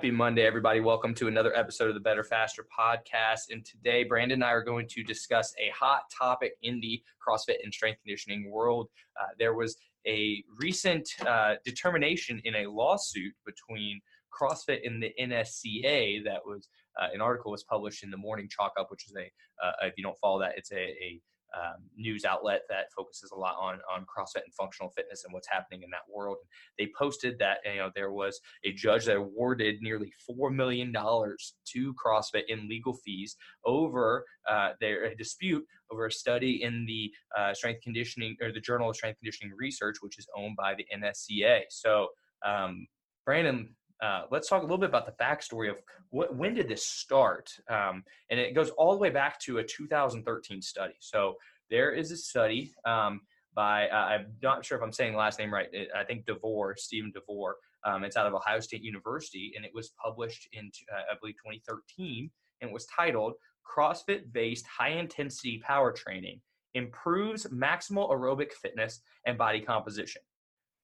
Happy Monday, everybody. Welcome to another episode of the Better Faster podcast. And today, Brandon and I are going to discuss a hot topic in the CrossFit and strength conditioning world. Uh, there was a recent uh, determination in a lawsuit between CrossFit and the NSCA that was uh, an article was published in the Morning Chalk Up, which is a, uh, if you don't follow that, it's a, a um, news outlet that focuses a lot on on CrossFit and functional fitness and what's happening in that world. They posted that you know there was a judge that awarded nearly four million dollars to CrossFit in legal fees over uh, their dispute over a study in the uh, strength conditioning or the Journal of Strength Conditioning Research, which is owned by the NSCA. So, um, Brandon, uh, let's talk a little bit about the backstory of what, when did this start? Um, and it goes all the way back to a 2013 study. So there is a study um, by, uh, I'm not sure if I'm saying the last name right. I think Devor, Steven Devor. Um, it's out of Ohio State University, and it was published in, uh, I believe, 2013, and it was titled CrossFit Based High Intensity Power Training Improves Maximal Aerobic Fitness and Body Composition.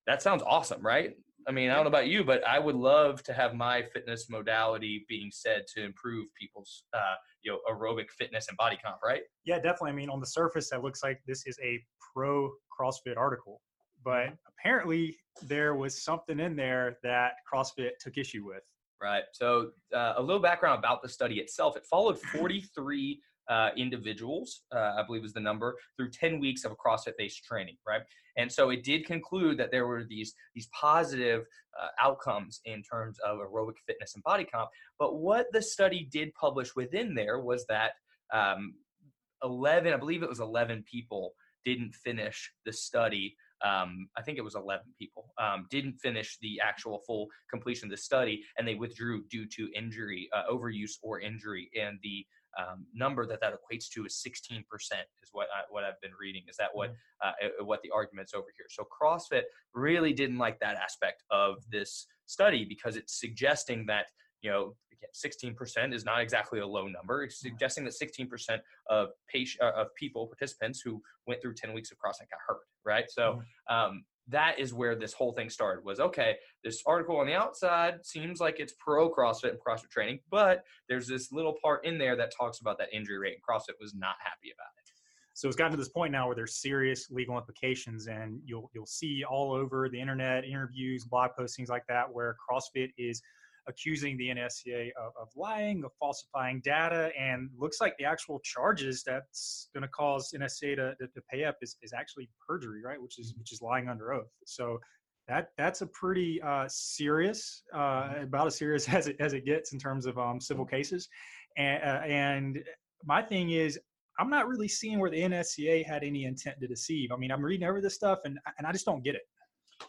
That sounds awesome, right? I mean, I don't know about you, but I would love to have my fitness modality being said to improve people's, uh, you know, aerobic fitness and body comp, right? Yeah, definitely. I mean, on the surface, that looks like this is a pro CrossFit article, but mm-hmm. apparently there was something in there that CrossFit took issue with. Right. So, uh, a little background about the study itself. It followed 43 uh, individuals, uh, I believe was the number, through 10 weeks of a CrossFit based training, right? And so it did conclude that there were these, these positive uh, outcomes in terms of aerobic fitness and body comp. But what the study did publish within there was that um, 11, I believe it was 11 people didn't finish the study um, I think it was 11 people, um, didn't finish the actual full completion of the study, and they withdrew due to injury, uh, overuse, or injury. And the um, number that that equates to is 16% is what I, what I've been reading. Is that what mm-hmm. uh, what the argument's over here? So CrossFit really didn't like that aspect of this study because it's suggesting that you know 16% is not exactly a low number. It's suggesting that 16% of patient uh, of people participants who went through 10 weeks of CrossFit got hurt. Right. So mm-hmm. um, that is where this whole thing started was okay this article on the outside seems like it's pro crossfit and crossfit training but there's this little part in there that talks about that injury rate and crossfit was not happy about it. So it's gotten to this point now where there's serious legal implications and you'll you'll see all over the internet interviews blog postings like that where crossfit is accusing the NSCA of, of lying, of falsifying data, and looks like the actual charges that's going to cause NSCA to, to, to, pay up is, is actually perjury, right? Which is which is lying under oath. So that that's a pretty uh, serious, uh, about as serious as it as it gets in terms of um, civil cases, and uh, and my thing is I'm not really seeing where the NSCA had any intent to deceive. I mean, I'm reading over this stuff and and I just don't get it.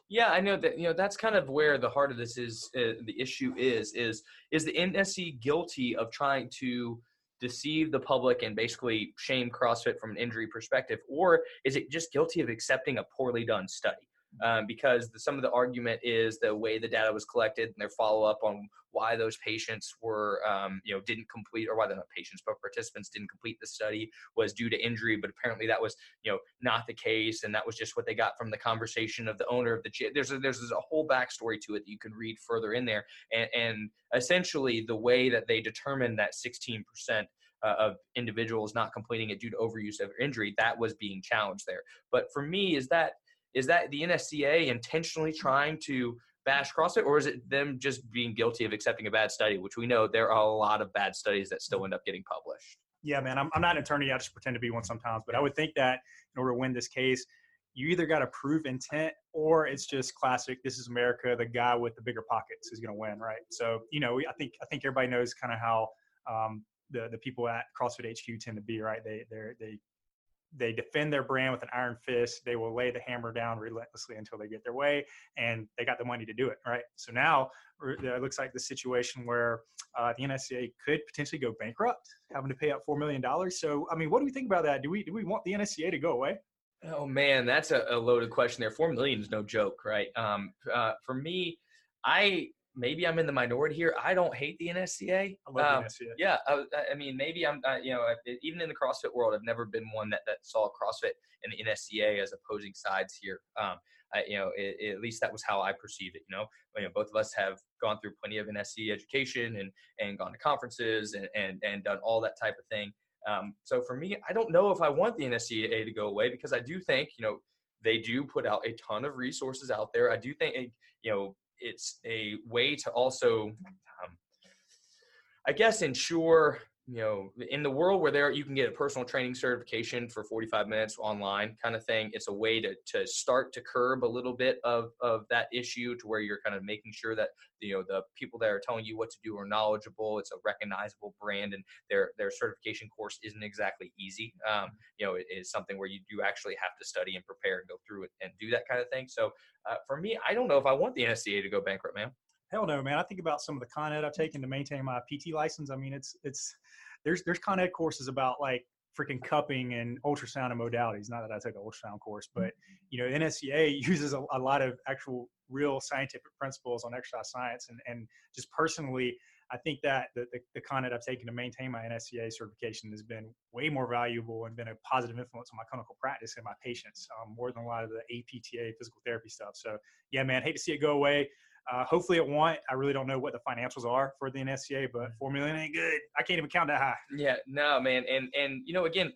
Yeah, I know that. You know, that's kind of where the heart of this is. Uh, the issue is is is the NSC guilty of trying to deceive the public and basically shame CrossFit from an injury perspective, or is it just guilty of accepting a poorly done study? Um, because the, some of the argument is the way the data was collected and their follow up on why those patients were, um, you know, didn't complete, or why they're not patients, but participants didn't complete the study was due to injury. But apparently that was, you know, not the case, and that was just what they got from the conversation of the owner of the gym. There's a, there's a whole backstory to it that you can read further in there, and, and essentially the way that they determined that 16 percent uh, of individuals not completing it due to overuse of injury that was being challenged there but for me is that is that the nsca intentionally trying to bash CrossFit, or is it them just being guilty of accepting a bad study, which we know there are a lot of bad studies that still end up getting published? Yeah, man, I'm, I'm not an attorney. I just pretend to be one sometimes, but I would think that in order to win this case, you either got to prove intent or it's just classic. This is America. The guy with the bigger pockets is going to win, right? So, you know, I think I think everybody knows kind of how um, the the people at CrossFit HQ tend to be, right? They they they they defend their brand with an iron fist. They will lay the hammer down relentlessly until they get their way, and they got the money to do it, right? So now it looks like the situation where uh, the NSCA could potentially go bankrupt, having to pay out four million dollars. So, I mean, what do we think about that? Do we do we want the NSCA to go away? Oh man, that's a, a loaded question there. Four million is no joke, right? Um, uh, for me, I maybe I'm in the minority here. I don't hate the NSCA. I love um, the NSCA. Yeah, I, I, mean, maybe I'm, uh, you know, even in the CrossFit world, I've never been one that, that saw CrossFit and the NSCA as opposing sides here. Um, I, you know, it, it, at least that was how I perceived it. You know, you know, both of us have gone through plenty of NSC education and and gone to conferences and and, and done all that type of thing. Um, so for me, I don't know if I want the NSCA to go away because I do think, you know, they do put out a ton of resources out there. I do think, you know, it's a way to also, um, I guess, ensure you know in the world where there you can get a personal training certification for 45 minutes online kind of thing it's a way to to start to curb a little bit of of that issue to where you're kind of making sure that you know the people that are telling you what to do are knowledgeable it's a recognizable brand and their their certification course isn't exactly easy. Um, you know it is something where you do actually have to study and prepare and go through it and do that kind of thing. So uh, for me i don't know if i want the nsca to go bankrupt man Hell no, man. I think about some of the Con Ed I've taken to maintain my PT license. I mean, it's it's there's there's Con Ed courses about like freaking cupping and ultrasound and modalities. Not that I took an ultrasound course, but you know, NSCA uses a, a lot of actual real scientific principles on exercise science. And and just personally, I think that the, the, the Con Ed I've taken to maintain my NSCA certification has been way more valuable and been a positive influence on my clinical practice and my patients, um, more than a lot of the APTA physical therapy stuff. So yeah, man, hate to see it go away. Uh, hopefully it won't. I really don't know what the financials are for the NSCA, but four million ain't good. I can't even count that high. Yeah, no, man, and and you know, again,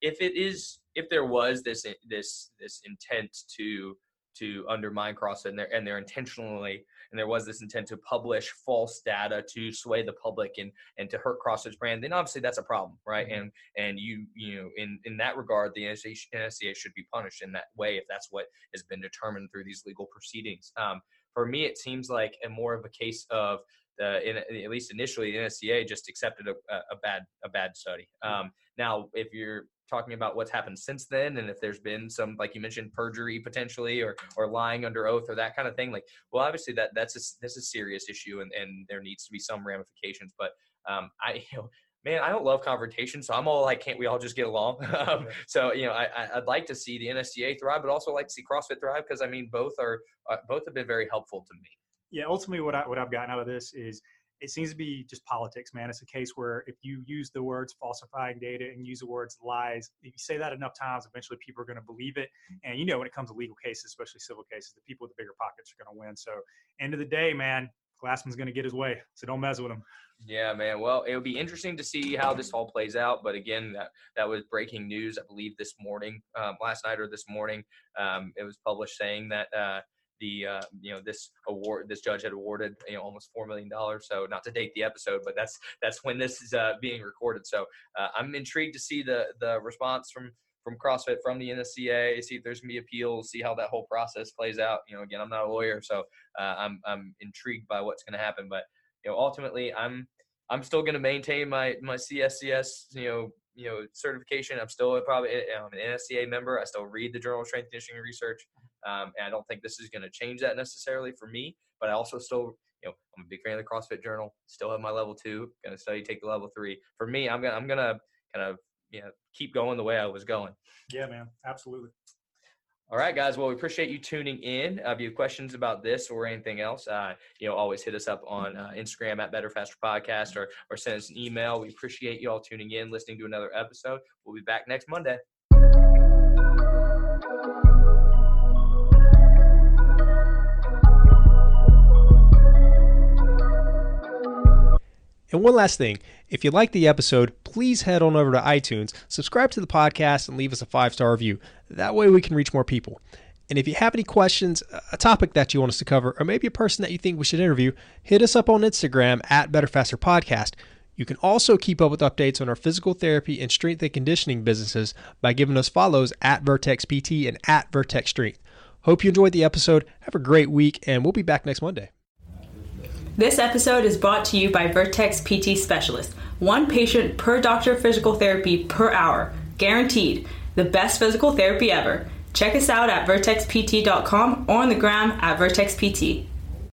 if it is, if there was this this this intent to to undermine CrossFit and they're, and they're intentionally and there was this intent to publish false data to sway the public and and to hurt CrossFit's brand, then obviously that's a problem, right? Mm-hmm. And and you you know in in that regard, the NSCA, NSCA should be punished in that way if that's what has been determined through these legal proceedings. Um, for me, it seems like a more of a case of the, in, at least initially, the NSCA just accepted a, a bad a bad study. Um, now, if you're talking about what's happened since then, and if there's been some, like you mentioned, perjury potentially, or or lying under oath, or that kind of thing, like, well, obviously that that's a, that's a serious issue, and, and there needs to be some ramifications. But um, I, you know, man, I don't love confrontation, so I'm all like, can't we all just get along? um, so you know, I, would like to see the NSCA thrive, but also like to see CrossFit thrive because I mean, both are uh, both have been very helpful to me. Yeah, ultimately, what I what I've gotten out of this is it seems to be just politics, man. It's a case where if you use the words falsifying data and use the words lies, if you say that enough times, eventually people are going to believe it. And you know, when it comes to legal cases, especially civil cases, the people with the bigger pockets are going to win. So, end of the day, man, Glassman's going to get his way. So don't mess with him. Yeah, man. Well, it would be interesting to see how this all plays out. But again, that, that was breaking news, I believe, this morning, um, last night or this morning. Um, it was published saying that uh, the uh, you know this award, this judge had awarded you know almost four million dollars. So not to date the episode, but that's that's when this is uh, being recorded. So uh, I'm intrigued to see the the response from from CrossFit, from the NSCA, see if there's gonna be appeals, see how that whole process plays out. You know, again, I'm not a lawyer, so uh, I'm I'm intrigued by what's gonna happen. But you know, ultimately, I'm I'm still gonna maintain my my CSCS you know you know certification. I'm still probably I'm an NSCA member. I still read the Journal of Strength Conditioning Research, um, and I don't think this is gonna change that necessarily for me. But I also still you know I'm a big fan of the CrossFit Journal. Still have my level two. Gonna study, take the level three. For me, I'm gonna I'm gonna kind of you know keep going the way I was going. Yeah, man, absolutely. All right, guys. Well, we appreciate you tuning in. Uh, if you have questions about this or anything else, uh, you know, always hit us up on uh, Instagram at Better Faster Podcast or or send us an email. We appreciate you all tuning in, listening to another episode. We'll be back next Monday. And one last thing if you like the episode, please head on over to iTunes, subscribe to the podcast, and leave us a five star review. That way we can reach more people. And if you have any questions, a topic that you want us to cover, or maybe a person that you think we should interview, hit us up on Instagram at Better Faster Podcast. You can also keep up with updates on our physical therapy and strength and conditioning businesses by giving us follows at Vertex PT and at Vertex Strength. Hope you enjoyed the episode. Have a great week, and we'll be back next Monday. This episode is brought to you by Vertex PT Specialist. One patient per doctor of physical therapy per hour. Guaranteed. The best physical therapy ever. Check us out at vertexpt.com or on the gram at vertexpt.